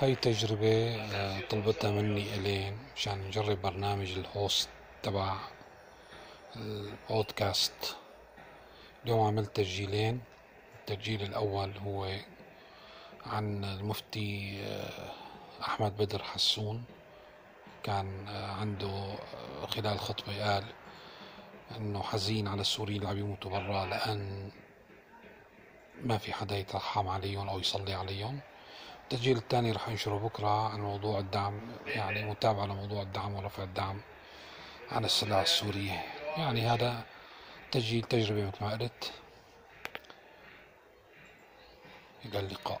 هاي تجربة آه، طلبتها مني إلين مشان نجرب برنامج الهوست تبع البودكاست. اليوم عملت تسجيلين. التسجيل الأول هو عن المفتي آه، أحمد بدر حسون. كان آه، عنده خلال خطبة قال إنه حزين على السوريين اللي عم يموتوا برا لأن ما في حدا يترحم عليهم أو يصلي عليهم. التسجيل الثاني رح ينشره بكرة عن موضوع الدعم يعني متابعة لموضوع الدعم ورفع الدعم عن السلاح السوري. يعني هذا تسجيل تجربة مثل ما قلت. إلى اللقاء.